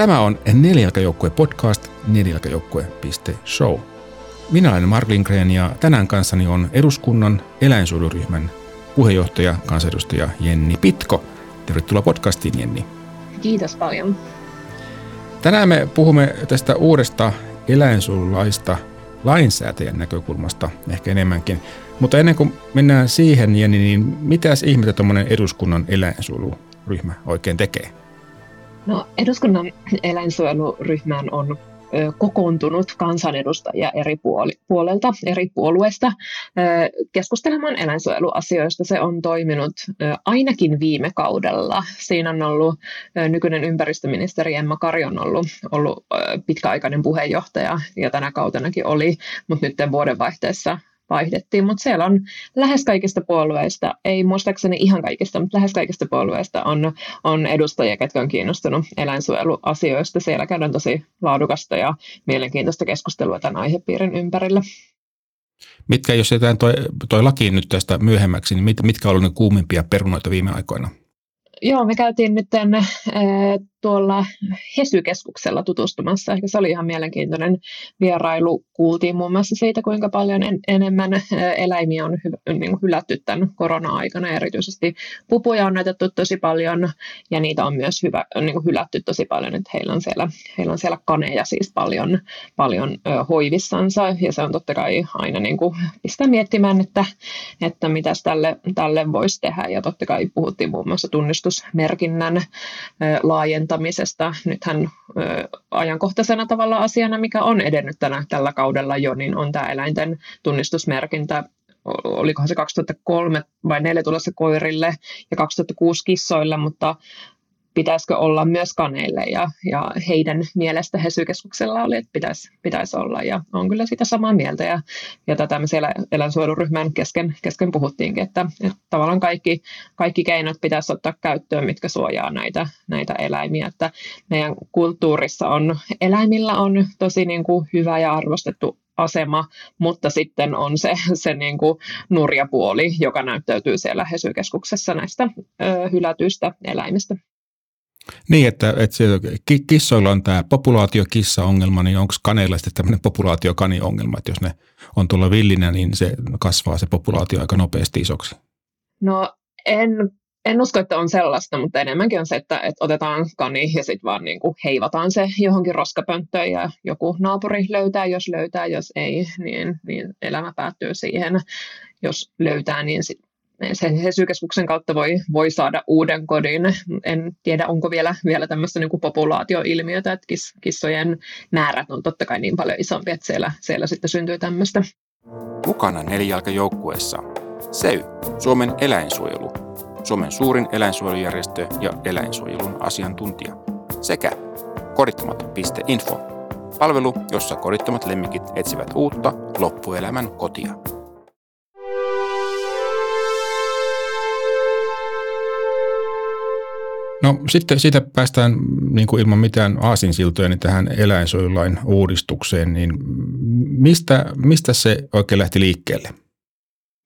Tämä on Nelijalkajoukkue podcast nelijalkajoukkue.show. Minä olen Mark Lindgren ja tänään kanssani on eduskunnan eläinsuojeluryhmän puheenjohtaja, kansanedustaja Jenni Pitko. Tervetuloa podcastiin, Jenni. Kiitos paljon. Tänään me puhumme tästä uudesta eläinsuojelulaista lainsäätäjän näkökulmasta ehkä enemmänkin. Mutta ennen kuin mennään siihen, Jenni, niin mitäs ihmettä tuommoinen eduskunnan eläinsuojeluryhmä oikein tekee? No, eduskunnan eläinsuojeluryhmään on kokoontunut kansanedustajia eri puoli, puolelta, eri puolueista keskustelemaan eläinsuojeluasioista. Se on toiminut ainakin viime kaudella. Siinä on ollut nykyinen ympäristöministeri Emma Kari on ollut, ollut pitkäaikainen puheenjohtaja ja tänä kautenakin oli, mutta nyt vuodenvaihteessa vaihdettiin, mutta siellä on lähes kaikista puolueista, ei muistaakseni ihan kaikista, mutta lähes kaikista puolueista on, on edustajia, ketkä on kiinnostunut eläinsuojeluasioista. Siellä käydään tosi laadukasta ja mielenkiintoista keskustelua tämän aihepiirin ympärillä. Mitkä, jos jätetään toi, toi lakiin nyt tästä myöhemmäksi, niin mit, mitkä ovat ne kuumimpia perunoita viime aikoina? Joo, me käytiin nyt tänne, tuolla Hesykeskuksella tutustumassa. Ehkä se oli ihan mielenkiintoinen vierailu. Kuultiin muun muassa siitä, kuinka paljon en, enemmän eläimiä on hy, niin kuin hylätty tämän korona-aikana. Erityisesti pupuja on näytetty tosi paljon ja niitä on myös hyvä, niin kuin hylätty tosi paljon. Että heillä, on siellä, heillä on siellä kaneja siis paljon, paljon ö, hoivissansa ja se on totta kai aina niin kuin pistää miettimään, että, että mitä tälle, tälle voisi tehdä. Ja totta kai puhuttiin muun muassa tunnistusmerkinnän ö, laajentamista rakentamisesta. Nythän ö, ajankohtaisena tavalla asiana, mikä on edennyt tänä, tällä kaudella jo, niin on tämä eläinten tunnistusmerkintä olikohan se 2003 vai 2004 tulossa koirille ja 2006 kissoille, mutta pitäisikö olla myös kaneille ja, ja heidän mielestä Hesykeskuksella oli, että pitäisi, pitäisi olla ja on kyllä sitä samaa mieltä ja, ja tätä me siellä eläinsuojeluryhmän kesken, kesken puhuttiinkin, että, että tavallaan kaikki, kaikki keinot pitäisi ottaa käyttöön, mitkä suojaa näitä, näitä eläimiä, että meidän kulttuurissa on, eläimillä on tosi niin kuin hyvä ja arvostettu asema, mutta sitten on se, se niin kuin nurja puoli, joka näyttäytyy siellä Hesykeskuksessa näistä ö, hylätyistä eläimistä. Niin, että, että kissoilla on tämä populaatiokissa-ongelma, niin onko kaneilla sitten tämmöinen populaatiokani-ongelma, että jos ne on tuolla villinä, niin se kasvaa se populaatio aika nopeasti isoksi? No en, en usko, että on sellaista, mutta enemmänkin on se, että, että otetaan kani ja sitten vaan niin kuin heivataan se johonkin roskapönttöön ja joku naapuri löytää, jos löytää, jos ei, niin, niin elämä päättyy siihen. Jos löytää, niin sit sen Hesykeskuksen kautta voi, voi saada uuden kodin. En tiedä, onko vielä, vielä tämmöistä niin kuin populaatioilmiötä, että kiss, kissojen määrät on totta kai niin paljon isompi, että siellä, siellä sitten syntyy tämmöistä. Mukana nelijalkajoukkueessa SEY, Suomen eläinsuojelu, Suomen suurin eläinsuojelujärjestö ja eläinsuojelun asiantuntija, sekä kodittomat.info, palvelu, jossa kodittomat lemmikit etsivät uutta loppuelämän kotia. No sitten siitä päästään niin kuin ilman mitään aasinsiltoja niin tähän eläinsuojelulain uudistukseen, niin mistä, mistä se oikein lähti liikkeelle?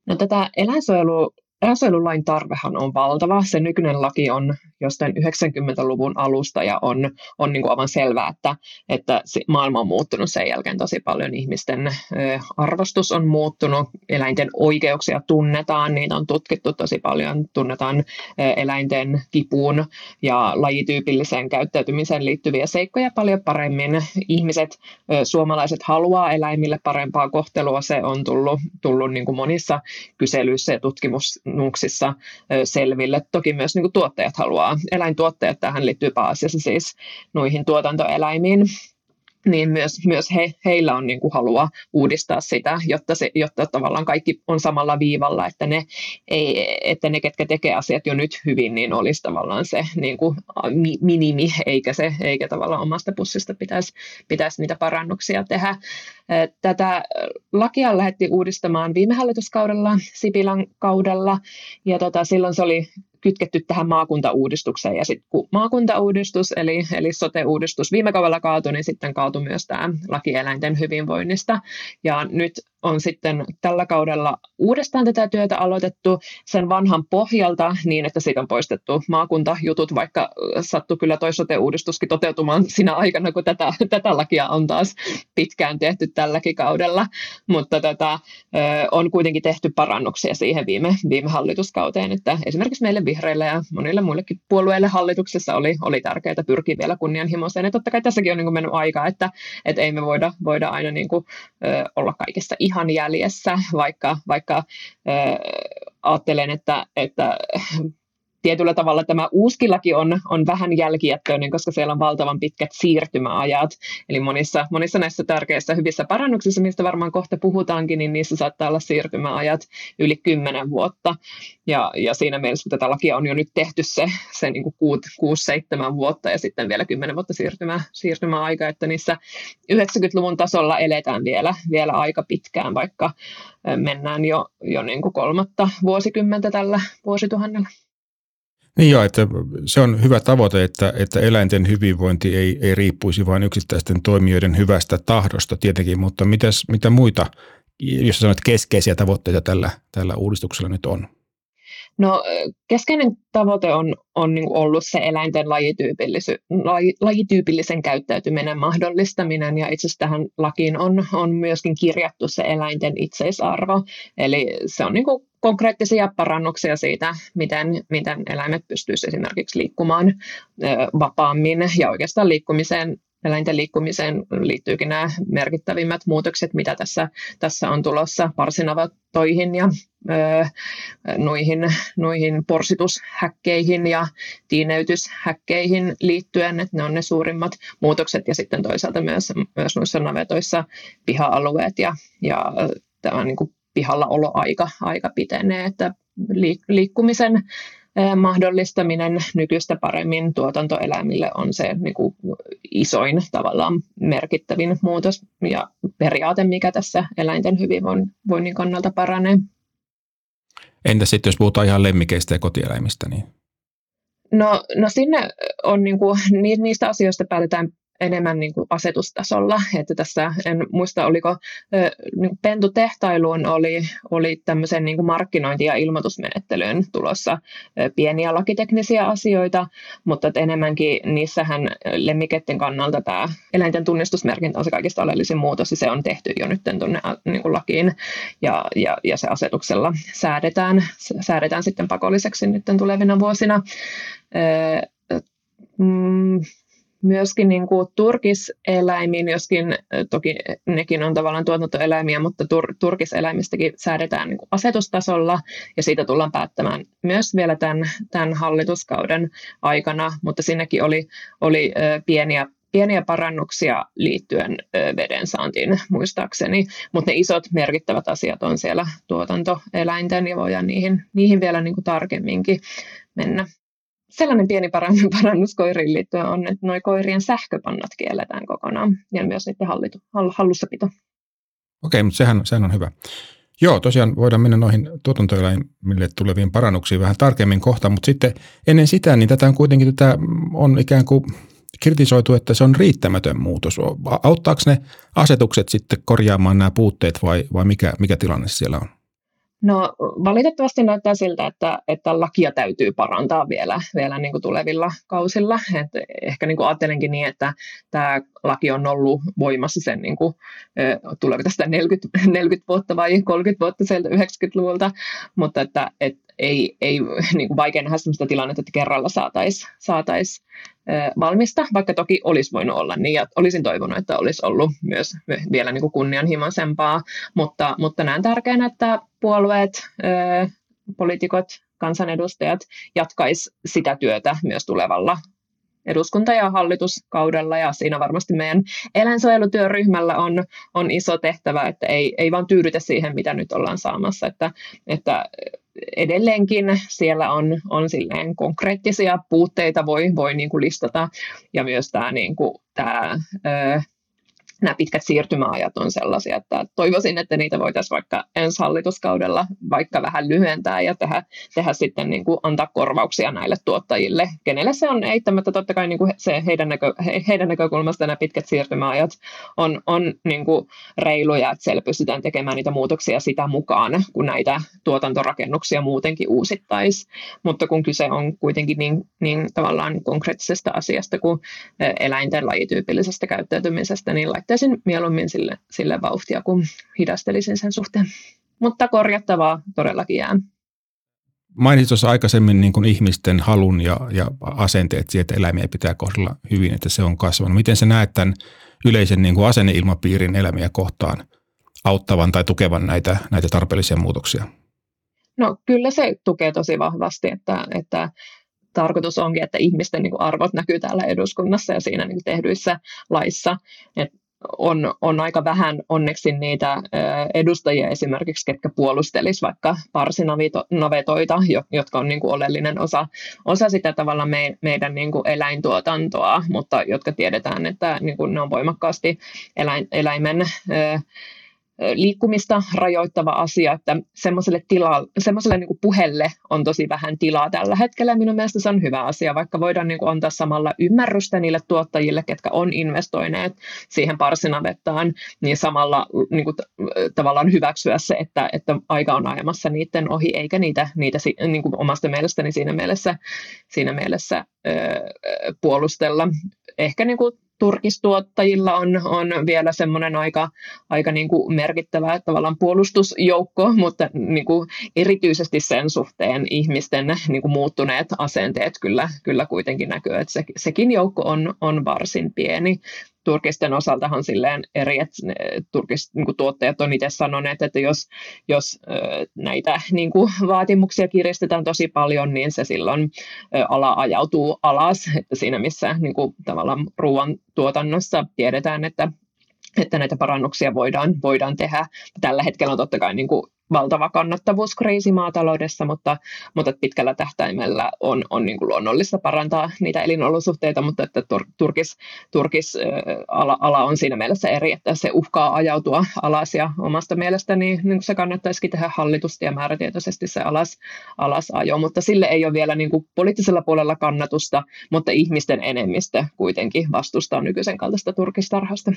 No tätä eläinsuojelu Eläinsuojelulain tarvehan on valtava. Se nykyinen laki on jostain 90-luvun alusta ja on, on niin kuin aivan selvää, että, että maailma on muuttunut sen jälkeen tosi paljon. Ihmisten arvostus on muuttunut, eläinten oikeuksia tunnetaan, niitä on tutkittu tosi paljon, tunnetaan eläinten kipuun ja lajityypilliseen käyttäytymiseen liittyviä seikkoja paljon paremmin. Ihmiset, suomalaiset haluaa eläimille parempaa kohtelua, se on tullut, tullut niin kuin monissa kyselyissä ja tutkimus kustannuksissa selville. Toki myös niin kuin tuottajat haluaa, eläintuottajat tähän liittyy pääasiassa siis noihin tuotantoeläimiin, niin myös, myös he, heillä on niin kuin halua uudistaa sitä, jotta, se, jotta tavallaan kaikki on samalla viivalla, että ne, ei, että ne, ketkä tekee asiat jo nyt hyvin, niin olisi tavallaan se niin kuin minimi, eikä, se, eikä tavallaan omasta pussista pitäisi, pitäisi niitä parannuksia tehdä. Tätä lakia lähdettiin uudistamaan viime hallituskaudella, Sipilän kaudella, ja tota, silloin se oli kytketty tähän maakuntauudistukseen. Ja sitten kun maakuntauudistus eli, eli sote-uudistus viime kaudella kaatui, niin sitten kaatui myös tämä laki eläinten hyvinvoinnista. Ja nyt on sitten tällä kaudella uudestaan tätä työtä aloitettu sen vanhan pohjalta niin, että siitä on poistettu maakuntajutut, vaikka sattui kyllä toi sote-uudistuskin toteutumaan siinä aikana, kun tätä, tätä lakia on taas pitkään tehty tälläkin kaudella, mutta tätä on kuitenkin tehty parannuksia siihen viime, viime hallituskauteen, että esimerkiksi meille vihreille ja monille muillekin puolueille hallituksessa oli, oli tärkeää pyrkiä vielä kunnianhimoiseen, ja totta kai tässäkin on niin mennyt aikaa, että, että ei me voida, voida aina niin kuin, olla kaikessa ihan jäljessä, vaikka, vaikka ö, ajattelen, että, että tietyllä tavalla tämä uuskilaki on, on vähän jälkijättöinen, koska siellä on valtavan pitkät siirtymäajat. Eli monissa, monissa näissä tärkeissä hyvissä parannuksissa, mistä varmaan kohta puhutaankin, niin niissä saattaa olla siirtymäajat yli kymmenen vuotta. Ja, ja siinä mielessä, tätä lakia on jo nyt tehty se, se niin kuin 6-7 vuotta ja sitten vielä 10 vuotta siirtymä, siirtymäaika, että niissä 90-luvun tasolla eletään vielä, vielä aika pitkään, vaikka mennään jo, jo niin kuin kolmatta vuosikymmentä tällä vuosituhannella. Niin joo, että se on hyvä tavoite, että, että eläinten hyvinvointi ei, ei riippuisi vain yksittäisten toimijoiden hyvästä tahdosta tietenkin, mutta mitäs, mitä muita, jos sanoit keskeisiä tavoitteita tällä, tällä uudistuksella nyt on? No keskeinen tavoite on, on niin ollut se eläinten laji, lajityypillisen käyttäytyminen mahdollistaminen ja itse asiassa tähän lakiin on, on myöskin kirjattu se eläinten itseisarvo. Eli se on niin kuin konkreettisia parannuksia siitä, miten, miten eläimet pystyisivät esimerkiksi liikkumaan vapaammin ja oikeastaan liikkumiseen eläinten liikkumiseen liittyykin nämä merkittävimmät muutokset, mitä tässä, tässä on tulossa parsinavatoihin ja ö, noihin, noihin porsitushäkkeihin ja tiineytyshäkkeihin liittyen, että ne on ne suurimmat muutokset. Ja sitten toisaalta myös, myös noissa navetoissa piha-alueet ja, ja tämä niin kuin pihalla oloaika aika pitenee, että liikkumisen mahdollistaminen nykyistä paremmin tuotantoeläimille on se niin kuin isoin tavallaan merkittävin muutos ja periaate, mikä tässä eläinten hyvinvoinnin kannalta paranee. Entä sitten, jos puhutaan ihan lemmikeistä ja kotieläimistä? Niin? No, no sinne on niin kuin, niistä asioista päätetään enemmän niin kuin asetustasolla. Että tässä en muista, oliko niin kuin pentutehtailuun oli, oli tämmöisen niin kuin markkinointi- ja ilmoitusmenettelyyn tulossa pieniä lakiteknisiä asioita, mutta että enemmänkin niissähän lemmiketten kannalta tämä eläinten tunnistusmerkintä on se kaikista oleellisin muutos, ja se on tehty jo nyt tuonne niin kuin lakiin, ja, ja, ja se asetuksella säädetään, säädetään sitten pakolliseksi nyt tulevina vuosina. Mm, myöskin niin kuin turkiseläimiin, joskin toki nekin on tavallaan tuotantoeläimiä, mutta tur, turkiseläimistäkin säädetään niin kuin asetustasolla ja siitä tullaan päättämään myös vielä tämän, tämän hallituskauden aikana, mutta sinnekin oli, oli pieniä pieniä parannuksia liittyen veden saantiin muistaakseni, mutta ne isot merkittävät asiat on siellä tuotantoeläinten ja voidaan niihin, niihin vielä niin kuin tarkemminkin mennä sellainen pieni parannus koiriin liittyen on, että nuo koirien sähköpannat kielletään kokonaan ja myös niiden hallitu, hallussapito. Okei, mutta sehän, sehän on hyvä. Joo, tosiaan voidaan mennä noihin tuotantoeläimille tuleviin parannuksiin vähän tarkemmin kohta, mutta sitten ennen sitä, niin tätä on kuitenkin tätä on ikään kuin kritisoitu, että se on riittämätön muutos. Auttaako ne asetukset sitten korjaamaan nämä puutteet vai, vai mikä, mikä tilanne siellä on? No valitettavasti näyttää siltä, että, että lakia täytyy parantaa vielä, vielä niin kuin tulevilla kausilla. Et ehkä niin kuin ajattelenkin niin, että tämä laki on ollut voimassa sen, niin kuin, tuleeko tästä 40, 40 vuotta vai 30 vuotta sieltä 90-luvulta, mutta että et ei, ei niin kuin vaikea nähdä sellaista tilannetta, että kerralla saataisiin saatais, valmista, vaikka toki olisi voinut olla niin, ja olisin toivonut, että olisi ollut myös vielä niin kuin kunnianhimoisempaa, mutta, mutta näen tärkeänä, että puolueet, poliitikot, kansanedustajat jatkaisi sitä työtä myös tulevalla eduskunta- ja hallituskaudella ja siinä varmasti meidän eläinsuojelutyöryhmällä on, on iso tehtävä, että ei, ei vaan tyydytä siihen, mitä nyt ollaan saamassa, että, että edelleenkin siellä on, on silleen konkreettisia puutteita voi, voi niin kuin listata ja myös tämä, niin kuin, tämä nämä pitkät siirtymäajat on sellaisia, että toivoisin, että niitä voitaisiin vaikka ensi hallituskaudella vaikka vähän lyhentää ja tehdä, tehdä sitten niin kuin antaa korvauksia näille tuottajille, kenelle se on eittämättä totta kai niin kuin se heidän, näkö, heidän näkökulmasta nämä pitkät siirtymäajat on, on niin kuin reiluja, että siellä pystytään tekemään niitä muutoksia sitä mukaan, kun näitä tuotantorakennuksia muutenkin uusittaisiin, mutta kun kyse on kuitenkin niin, niin tavallaan konkreettisesta asiasta kuin eläinten lajityypillisestä käyttäytymisestä, niin laittaisin mieluummin sille, sille vauhtia, kun hidastelisin sen suhteen. Mutta korjattavaa todellakin jää. Mainitsit tuossa aikaisemmin niin kuin ihmisten halun ja, ja asenteet siihen, että eläimiä pitää kohdella hyvin, että se on kasvanut. Miten sä näet tämän yleisen niin kuin asenneilmapiirin eläimiä kohtaan auttavan tai tukevan näitä, näitä tarpeellisia muutoksia? No kyllä se tukee tosi vahvasti, että, että tarkoitus onkin, että ihmisten niin kuin arvot näkyy täällä eduskunnassa ja siinä niin tehdyissä laissa. Et on, on aika vähän onneksi niitä edustajia esimerkiksi, ketkä puolustelisivat vaikka parsinavetoita, jotka on niin kuin oleellinen osa, osa sitä tavalla me, meidän niin kuin eläintuotantoa, mutta jotka tiedetään, että niin kuin ne on voimakkaasti eläin, eläimen liikkumista rajoittava asia, että semmoiselle, tila, semmoiselle niin puhelle on tosi vähän tilaa tällä hetkellä. Minun mielestä se on hyvä asia, vaikka voidaan niin kuin antaa samalla ymmärrystä niille tuottajille, ketkä on investoineet siihen parsinavettaan, niin samalla niin kuin, tavallaan hyväksyä se, että, että aika on ajamassa niiden ohi, eikä niitä, niitä niin kuin omasta mielestäni siinä mielessä, siinä mielessä öö, puolustella. Ehkä niin kuin turkistuottajilla on, on vielä semmoinen aika, aika niin kuin merkittävä tavallaan puolustusjoukko, mutta niin kuin erityisesti sen suhteen ihmisten niin kuin muuttuneet asenteet kyllä, kyllä kuitenkin näkyy, että se, sekin joukko on, on varsin pieni turkisten osaltahan silleen eri, että turkis, niin tuottajat on itse sanoneet, että jos, jos näitä niin kuin vaatimuksia kiristetään tosi paljon, niin se silloin ala ajautuu alas, että siinä missä niin kuin, tavallaan ruoan tuotannossa tiedetään, että että näitä parannuksia voidaan, voidaan tehdä. Tällä hetkellä on totta kai niin kuin valtava kannattavuuskriisi maataloudessa, mutta, mutta pitkällä tähtäimellä on, on niin kuin luonnollista parantaa niitä elinolosuhteita, mutta että tur, turkis, turkis ala, on siinä mielessä eri, että se uhkaa ajautua alas ja omasta mielestäni niin se kannattaisikin tehdä hallitusti ja määrätietoisesti se alas, alasajo, mutta sille ei ole vielä niin kuin poliittisella puolella kannatusta, mutta ihmisten enemmistö kuitenkin vastustaa nykyisen kaltaista turkistarhasta.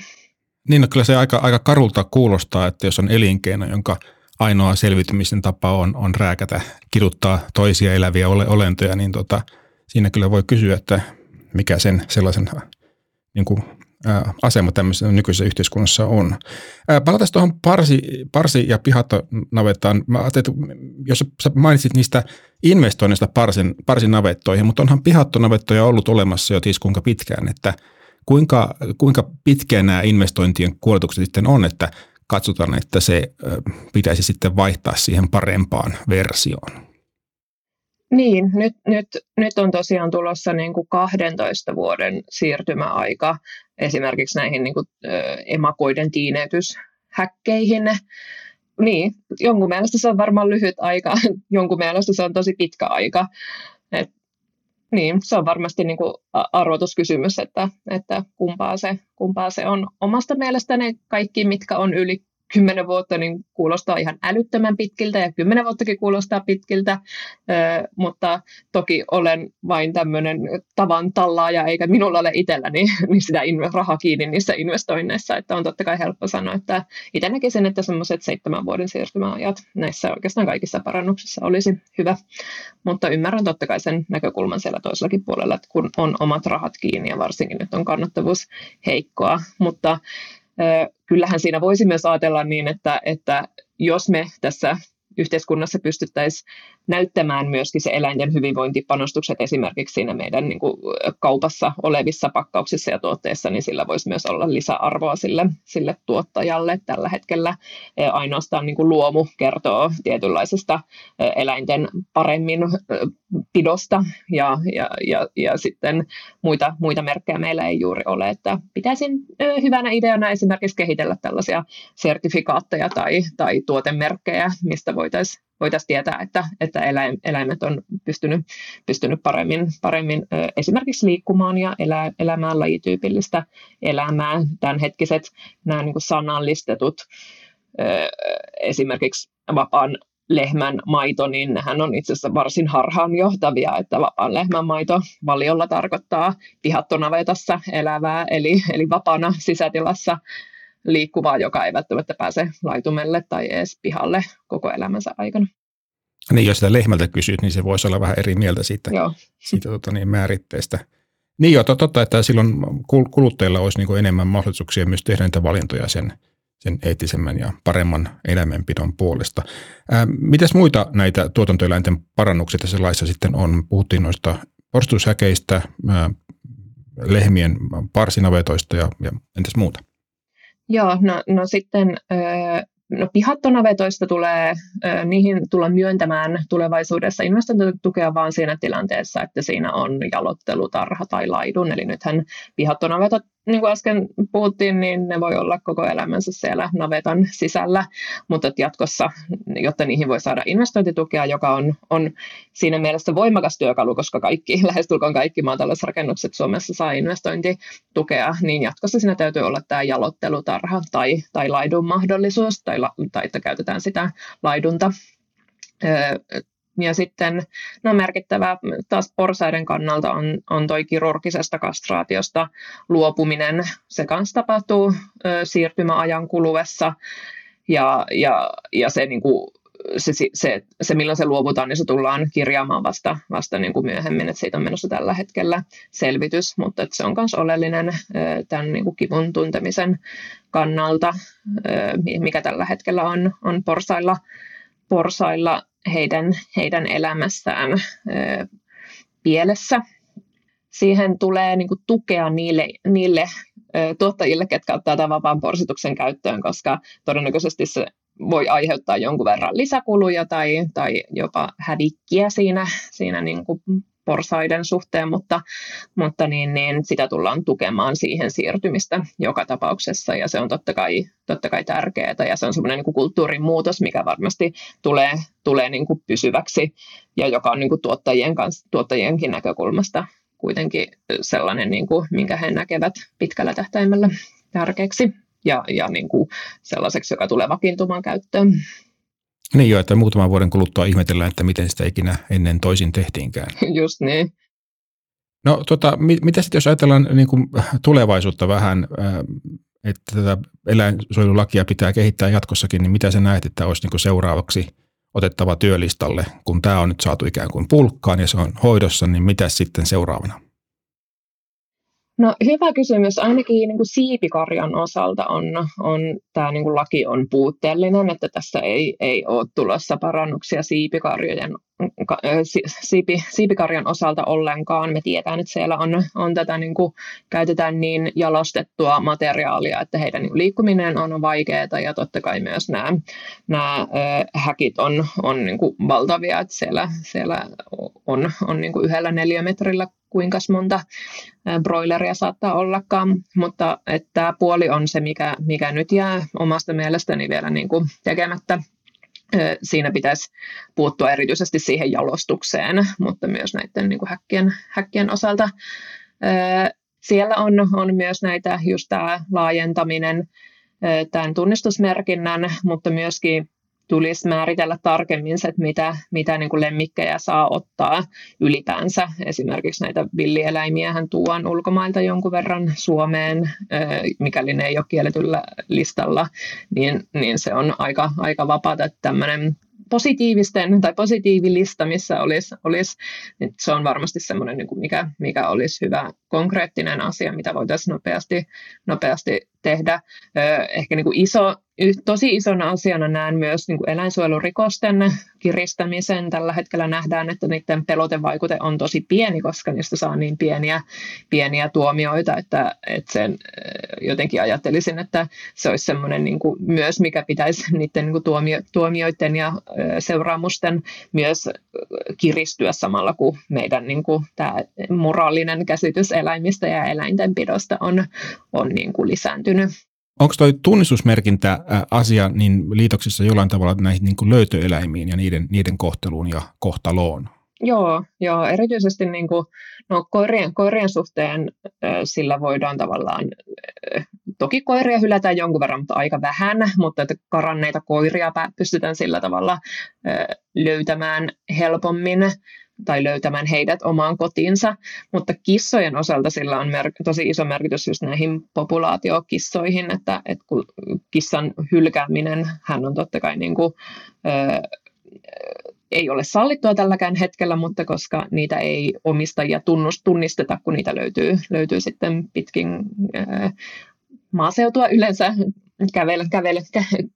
Niin, no kyllä se aika, aika karulta kuulostaa, että jos on elinkeino, jonka – ainoa selviytymisen tapa on, on rääkätä, kiduttaa toisia eläviä ole, olentoja, niin tota, siinä kyllä voi kysyä, että mikä sen sellaisen niin kuin, ää, asema tämmöisessä nykyisessä yhteiskunnassa on. Ää, palataan tuohon parsi, parsi- ja pihattonavettaan. Mä että jos sä mainitsit niistä investoinnista parsin, parsin navettoihin, mutta onhan pihattonavettoja ollut olemassa jo ties kuinka pitkään, että kuinka, kuinka pitkään nämä investointien kuoletukset sitten on, että katsotaan, että se pitäisi sitten vaihtaa siihen parempaan versioon. Niin, nyt, nyt, nyt on tosiaan tulossa niin kuin 12 vuoden siirtymäaika esimerkiksi näihin niin kuin, emakoiden tiineytyshäkkeihin. Niin, jonkun mielestä se on varmaan lyhyt aika, jonkun mielestä se on tosi pitkä aika. Et niin, se on varmasti niin kuin arvotuskysymys, että, että kumpaa, se, kumpaa se on. Omasta mielestäni kaikki, mitkä on yli kymmenen vuotta niin kuulostaa ihan älyttömän pitkiltä ja kymmenen vuottakin kuulostaa pitkiltä, mutta toki olen vain tämmöinen tavan tallaaja, eikä minulla ole itselläni niin sitä rahaa kiinni niissä investoinneissa, että on totta kai helppo sanoa, että itse näkisin, että semmoiset seitsemän vuoden siirtymäajat näissä oikeastaan kaikissa parannuksissa olisi hyvä, mutta ymmärrän totta kai sen näkökulman siellä toisellakin puolella, että kun on omat rahat kiinni ja varsinkin nyt on kannattavuus heikkoa, mutta kyllähän siinä voisi myös ajatella niin, että, että jos me tässä yhteiskunnassa pystyttäisiin näyttämään myöskin se eläinten hyvinvointipanostukset esimerkiksi siinä meidän niin kuin, kaupassa olevissa pakkauksissa ja tuotteissa, niin sillä voisi myös olla lisäarvoa sille, sille tuottajalle. Tällä hetkellä ainoastaan niin kuin luomu kertoo tietynlaisesta eläinten paremmin pidosta ja, ja, ja, ja sitten muita, muita merkkejä meillä ei juuri ole. Että pitäisin hyvänä ideana esimerkiksi kehitellä tällaisia sertifikaatteja tai, tai tuotemerkkejä, mistä voitaisiin voitaisiin tietää, että, että eläimet on pystynyt, pystynyt paremmin, paremmin esimerkiksi liikkumaan ja elää, elämään lajityypillistä elämää. Tämänhetkiset nämä niin sanallistetut esimerkiksi vapaan lehmän maito, niin nehän on itse asiassa varsin harhaanjohtavia, että vapaan lehmän maito valiolla tarkoittaa pihattonavetassa elävää, eli, eli vapaana sisätilassa liikkuvaa, joka ei välttämättä pääse laitumelle tai edes pihalle koko elämänsä aikana. Niin, jos sitä lehmältä kysyt, niin se voisi olla vähän eri mieltä siitä, Joo. siitä tota, niin, määritteestä. Niin joo, totta, että silloin kuluttajilla olisi niin enemmän mahdollisuuksia myös tehdä niitä valintoja sen, sen eettisemmän ja paremman eläimenpidon puolesta. Ää, mitäs muita näitä tuotantoeläinten parannuksia tässä laissa sitten on? Puhuttiin noista porstushäkeistä, ää, lehmien parsinavetoista ja, ja entäs muuta? Joo, no, no sitten No pihattonavetoista tulee, niihin tulla myöntämään tulevaisuudessa investointitukea vaan siinä tilanteessa, että siinä on jalottelutarha tai laidun. Eli nythän pihattonavetot niin kuin äsken puhuttiin, niin ne voi olla koko elämänsä siellä navetan sisällä, mutta jatkossa, jotta niihin voi saada investointitukea, joka on, on siinä mielessä voimakas työkalu, koska kaikki, lähestulkoon kaikki maatalousrakennukset Suomessa saa investointitukea, niin jatkossa siinä täytyy olla tämä jalottelutarha tai, tai laidun mahdollisuus, tai, tai että käytetään sitä laidunta ja sitten no merkittävä taas porsaiden kannalta on, on toi kirurgisesta kastraatiosta luopuminen. Se kanssa tapahtuu ö, siirtymäajan kuluessa ja, ja, ja se, niin kuin, se, se, se, milloin se luovutaan, niin se tullaan kirjaamaan vasta, vasta niin kuin myöhemmin, että siitä on menossa tällä hetkellä selvitys, mutta että se on myös oleellinen tämän niin kuin kivun tuntemisen kannalta, mikä tällä hetkellä on, on porsailla, porsailla heidän, heidän elämässään pielessä. Siihen tulee niin kuin, tukea niille, niille tuottajille, ketkä ottaa tämän vapaan porsituksen käyttöön, koska todennäköisesti se voi aiheuttaa jonkun verran lisäkuluja tai, tai jopa hävikkiä siinä, siinä niin kuin porsaiden suhteen, mutta, mutta niin, niin sitä tullaan tukemaan siihen siirtymistä joka tapauksessa ja se on totta kai, totta kai tärkeää ja se on semmoinen niin kulttuurin muutos, mikä varmasti tulee, tulee niin kuin pysyväksi ja joka on niin kuin tuottajien kanssa, tuottajienkin näkökulmasta kuitenkin sellainen, niin kuin, minkä he näkevät pitkällä tähtäimellä tärkeäksi ja, ja niin kuin sellaiseksi, joka tulee vakiintumaan käyttöön. Niin jo, että muutaman vuoden kuluttua ihmetellään, että miten sitä ikinä ennen toisin tehtiinkään. Just niin. No tota, mit, mitä sitten jos ajatellaan niin kuin tulevaisuutta vähän, äh, että tätä eläinsuojelulakia pitää kehittää jatkossakin, niin mitä sä näet, että olisi niin kuin seuraavaksi otettava työlistalle, kun tämä on nyt saatu ikään kuin pulkkaan ja se on hoidossa, niin mitä sitten seuraavana? No hyvä kysymys. Ainakin niin kuin siipikarjan osalta on, on tämä niin kuin laki on puutteellinen, että tässä ei, ei ole tulossa parannuksia siipikarjojen siipi, siipikarjan osalta ollenkaan. Me tiedetään, että siellä on, on tätä niin kuin, käytetään niin jalostettua materiaalia, että heidän niin liikkuminen on vaikeaa ja totta kai myös nämä, nämä häkit on, on niin kuin valtavia, että siellä, siellä on, on niin kuin yhdellä neliömetrillä kuinka monta broileria saattaa ollakaan, mutta että tämä puoli on se, mikä, mikä nyt jää omasta mielestäni vielä niin kuin tekemättä. Siinä pitäisi puuttua erityisesti siihen jalostukseen, mutta myös näiden niin kuin häkkien, häkkien osalta. Siellä on, on myös näitä, just tämä laajentaminen, tämän tunnistusmerkinnän, mutta myöskin tulisi määritellä tarkemmin se, että mitä, mitä niin kuin lemmikkejä saa ottaa ylipäänsä. Esimerkiksi näitä villieläimiä hän tuon ulkomailta jonkun verran Suomeen, mikäli ne ei ole kielletyllä listalla, niin, niin se on aika, aika vapaata, että tämmöinen positiivisten tai positiivilista, missä olisi, olisi niin se on varmasti semmoinen, niin mikä, mikä olisi hyvä konkreettinen asia, mitä voitaisiin nopeasti, nopeasti tehdä. Ehkä niin kuin iso, tosi isona asiana näen myös niin kuin eläinsuojelurikosten kiristämisen. Tällä hetkellä nähdään, että niiden pelotevaikute on tosi pieni, koska niistä saa niin pieniä, pieniä tuomioita, että, että sen jotenkin ajattelisin, että se olisi semmoinen niin kuin myös, mikä pitäisi niiden niin kuin tuomio, tuomioiden ja seuraamusten myös kiristyä samalla, kun meidän niin kuin, tämä moraalinen käsitys eläimistä ja eläintenpidosta on, on niin kuin lisääntynyt. Onko tuo tunnistusmerkintä asia niin liitoksissa jollain tavalla näihin niin kuin löytöeläimiin ja niiden, niiden kohteluun ja kohtaloon? Joo, joo erityisesti niin kuin, no, koirien, koirien suhteen sillä voidaan tavallaan, toki koiria hylätään jonkun verran, mutta aika vähän, mutta että karanneita koiria pystytään sillä tavalla löytämään helpommin tai löytämään heidät omaan kotiinsa, mutta kissojen osalta sillä on mer- tosi iso merkitys just näihin populaatiokissoihin, että, että kun kissan hylkääminen, hän on totta kai niin kuin, ö, ei ole sallittua tälläkään hetkellä, mutta koska niitä ei omistajia tunnust, tunnisteta, kun niitä löytyy, löytyy sitten pitkin ö, maaseutua yleensä kävele, kävele,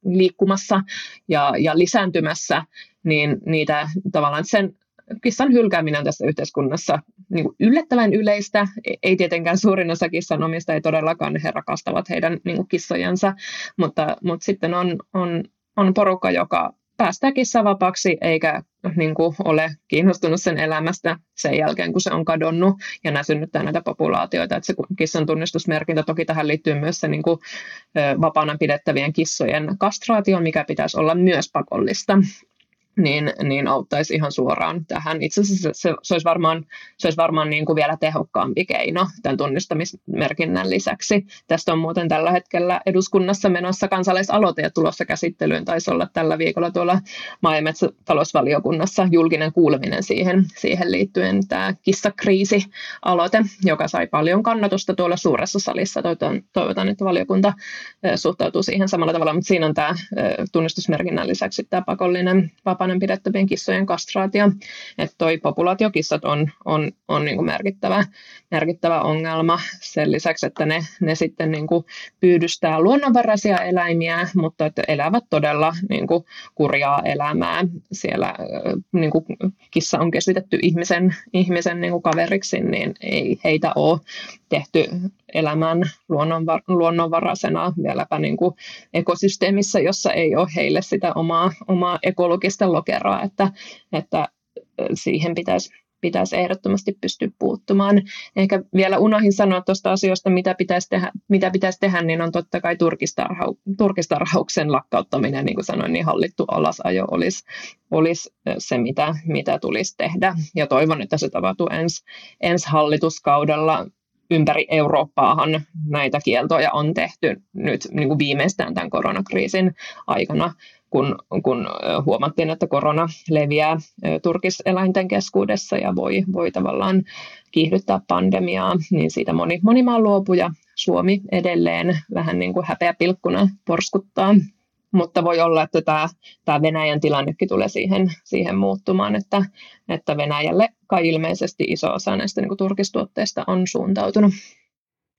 liikkumassa ja, ja lisääntymässä, niin niitä tavallaan sen kissan hylkääminen tässä yhteiskunnassa niin kuin yllättävän yleistä. Ei tietenkään suurin osa kissan omista ei todellakaan, he rakastavat heidän niin kuin kissojensa, mutta, mutta sitten on, on, on porukka, joka päästää kissaa vapaaksi eikä niin kuin, ole kiinnostunut sen elämästä sen jälkeen, kun se on kadonnut ja nämä synnyttää näitä populaatioita. Että se kissan tunnistusmerkintä toki tähän liittyy myös se niin kuin, vapaana pidettävien kissojen kastraatio, mikä pitäisi olla myös pakollista niin, niin auttaisi ihan suoraan tähän. Itse asiassa se, se olisi varmaan, se olisi varmaan niin kuin vielä tehokkaampi keino tämän tunnistamismerkinnän lisäksi. Tästä on muuten tällä hetkellä eduskunnassa menossa kansalaisaloite ja tulossa käsittelyyn. Taisi olla tällä viikolla tuolla maa- ja metsätalousvaliokunnassa julkinen kuuleminen siihen, siihen liittyen tämä kissakriisi-aloite, joka sai paljon kannatusta tuolla suuressa salissa. Toivotan, toivotan että valiokunta suhtautuu siihen samalla tavalla, mutta siinä on tämä tunnistusmerkinnän lisäksi tämä pakollinen vapaa vapaana pidettävien kissojen kastraatio. Että toi populaatiokissat on, on, on niin kuin merkittävä, merkittävä ongelma sen lisäksi, että ne, ne sitten niin kuin pyydystää luonnonvaraisia eläimiä, mutta että elävät todella niin kuin kurjaa elämää. Siellä niin kuin kissa on keskitetty ihmisen, ihmisen niin kuin kaveriksi, niin ei heitä ole tehty elämään luonnonvar- luonnonvaraisena vieläpä niin kuin ekosysteemissä, jossa ei ole heille sitä omaa, omaa ekologista lokeroa, että, että siihen pitäisi pitäisi ehdottomasti pystyä puuttumaan. Ehkä vielä unohin sanoa tuosta asioista, mitä pitäisi tehdä, mitä pitäisi tehdä niin on totta kai turkistarhau, turkistarhauksen lakkauttaminen, niin kuin sanoin, niin hallittu alasajo olisi, olisi se, mitä, mitä tulisi tehdä. Ja toivon, että se tapahtuu ensi, ensi hallituskaudella ympäri Eurooppaahan näitä kieltoja on tehty nyt niin kuin viimeistään tämän koronakriisin aikana, kun, kun huomattiin, että korona leviää turkiseläinten keskuudessa ja voi, voi tavallaan kiihdyttää pandemiaa, niin siitä moni, moni maa luopui ja Suomi edelleen vähän niin kuin häpeä pilkkuna porskuttaa mutta voi olla, että tämä, tämä Venäjän tilannekin tulee siihen, siihen muuttumaan, että, että Venäjälle kai ilmeisesti iso osa näistä niin kuin turkistuotteista on suuntautunut.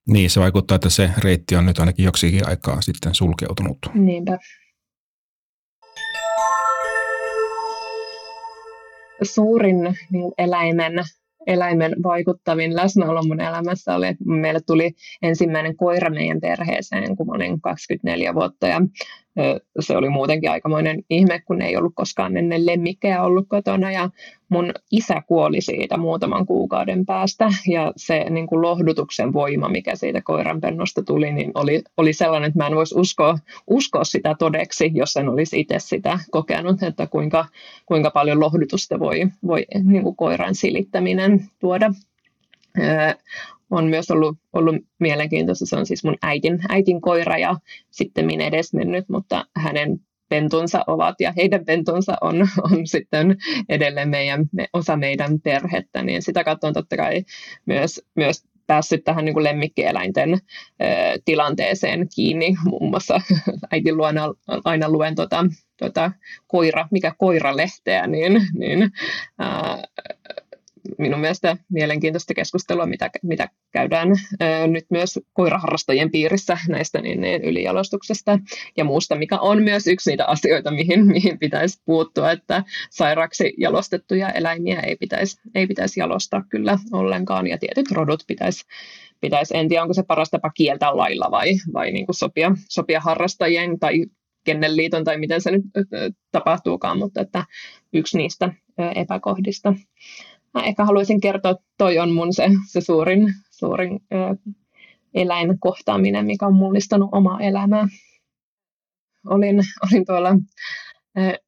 Niin, se vaikuttaa, että se reitti on nyt ainakin joksikin aikaa sitten sulkeutunut. Niinpä. Suurin niin eläimen eläimen vaikuttavin läsnäolo mun elämässä oli, että meille tuli ensimmäinen koira meidän perheeseen, kun olin 24 vuotta. Ja se oli muutenkin aikamoinen ihme, kun ei ollut koskaan ennen lemmikkejä ollut kotona ja mun isä kuoli siitä muutaman kuukauden päästä ja se niin kuin lohdutuksen voima, mikä siitä koiranpennosta tuli, niin oli, oli sellainen, että mä en voisi uskoa, uskoa sitä todeksi, jos en olisi itse sitä kokenut, että kuinka, kuinka paljon lohdutusta voi, voi niin kuin koiran silittäminen tuoda on myös ollut, ollut mielenkiintoista. Se on siis mun äitin, äitin koira ja sitten minä edesmennyt, mutta hänen pentunsa ovat ja heidän pentunsa on, on sitten edelleen meidän, osa meidän perhettä, niin sitä kautta on totta kai myös, myös päässyt tähän niin kuin lemmikkieläinten ö, tilanteeseen kiinni. Muun muassa äitin luona aina luen tota, tota koira, mikä koiralehteä, niin, niin ää, minun mielestä mielenkiintoista keskustelua, mitä, mitä käydään nyt myös koiraharrastajien piirissä näistä niin, niin ylijalostuksesta ja muusta, mikä on myös yksi niitä asioita, mihin, mihin pitäisi puuttua, että sairaaksi jalostettuja eläimiä ei pitäisi, ei pitäisi jalostaa kyllä ollenkaan ja tietyt rodut pitäisi pitäisi, en tiedä onko se paras tapa kieltää lailla vai, vai niin kuin sopia, sopia harrastajien tai kennelliiton tai miten se nyt tapahtuukaan, mutta että yksi niistä epäkohdista. Mä ehkä haluaisin kertoa, että toi on mun se, se suurin, suurin eläinkohtaaminen, mikä on mullistanut omaa elämää. Olin, olin tuolla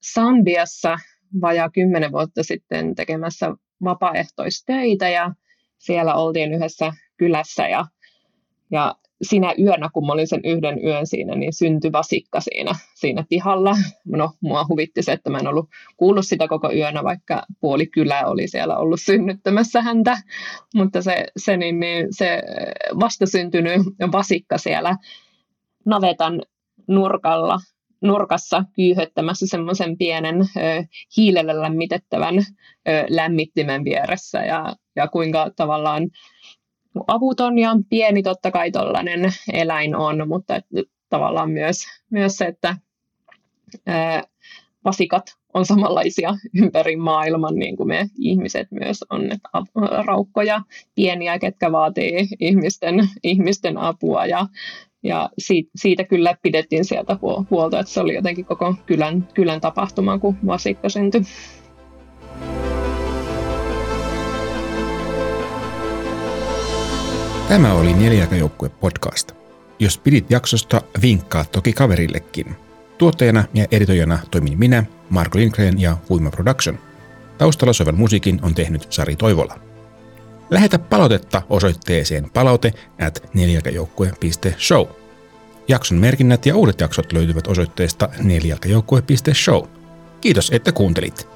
Sambiassa vajaa kymmenen vuotta sitten tekemässä vapaaehtoistöitä ja siellä oltiin yhdessä kylässä ja, ja sinä yönä, kun mä olin sen yhden yön siinä, niin syntyi vasikka siinä, siinä pihalla. No, mua huvitti se, että mä en ollut kuullut sitä koko yönä, vaikka puoli kylää oli siellä ollut synnyttämässä häntä. Mutta se, se, niin, niin, se vastasyntynyt vasikka siellä navetan nurkalla nurkassa kyyhöttämässä semmoisen pienen ö, hiilellä lämmitettävän ö, lämmittimen vieressä ja, ja kuinka tavallaan avuton ja pieni totta kai tuollainen eläin on, mutta tavallaan myös, myös se, että ää, vasikat on samanlaisia ympäri maailman, niin kuin me ihmiset myös on, että raukkoja, pieniä, ketkä vaatii ihmisten, ihmisten apua ja, ja siitä, siitä kyllä pidettiin sieltä huolta, että se oli jotenkin koko kylän, kylän tapahtuma, kun vasikka syntyi. Tämä oli Neljäkäjoukkue podcast. Jos pidit jaksosta, vinkkaa toki kaverillekin. Tuottajana ja editoijana toimin minä, Marko Lindgren ja Huima Production. Taustalla soivan musiikin on tehnyt Sari Toivola. Lähetä palautetta osoitteeseen palaute at neljäkäjoukkue.show. Jakson merkinnät ja uudet jaksot löytyvät osoitteesta neljälkäjoukkue.show. Kiitos, että kuuntelit.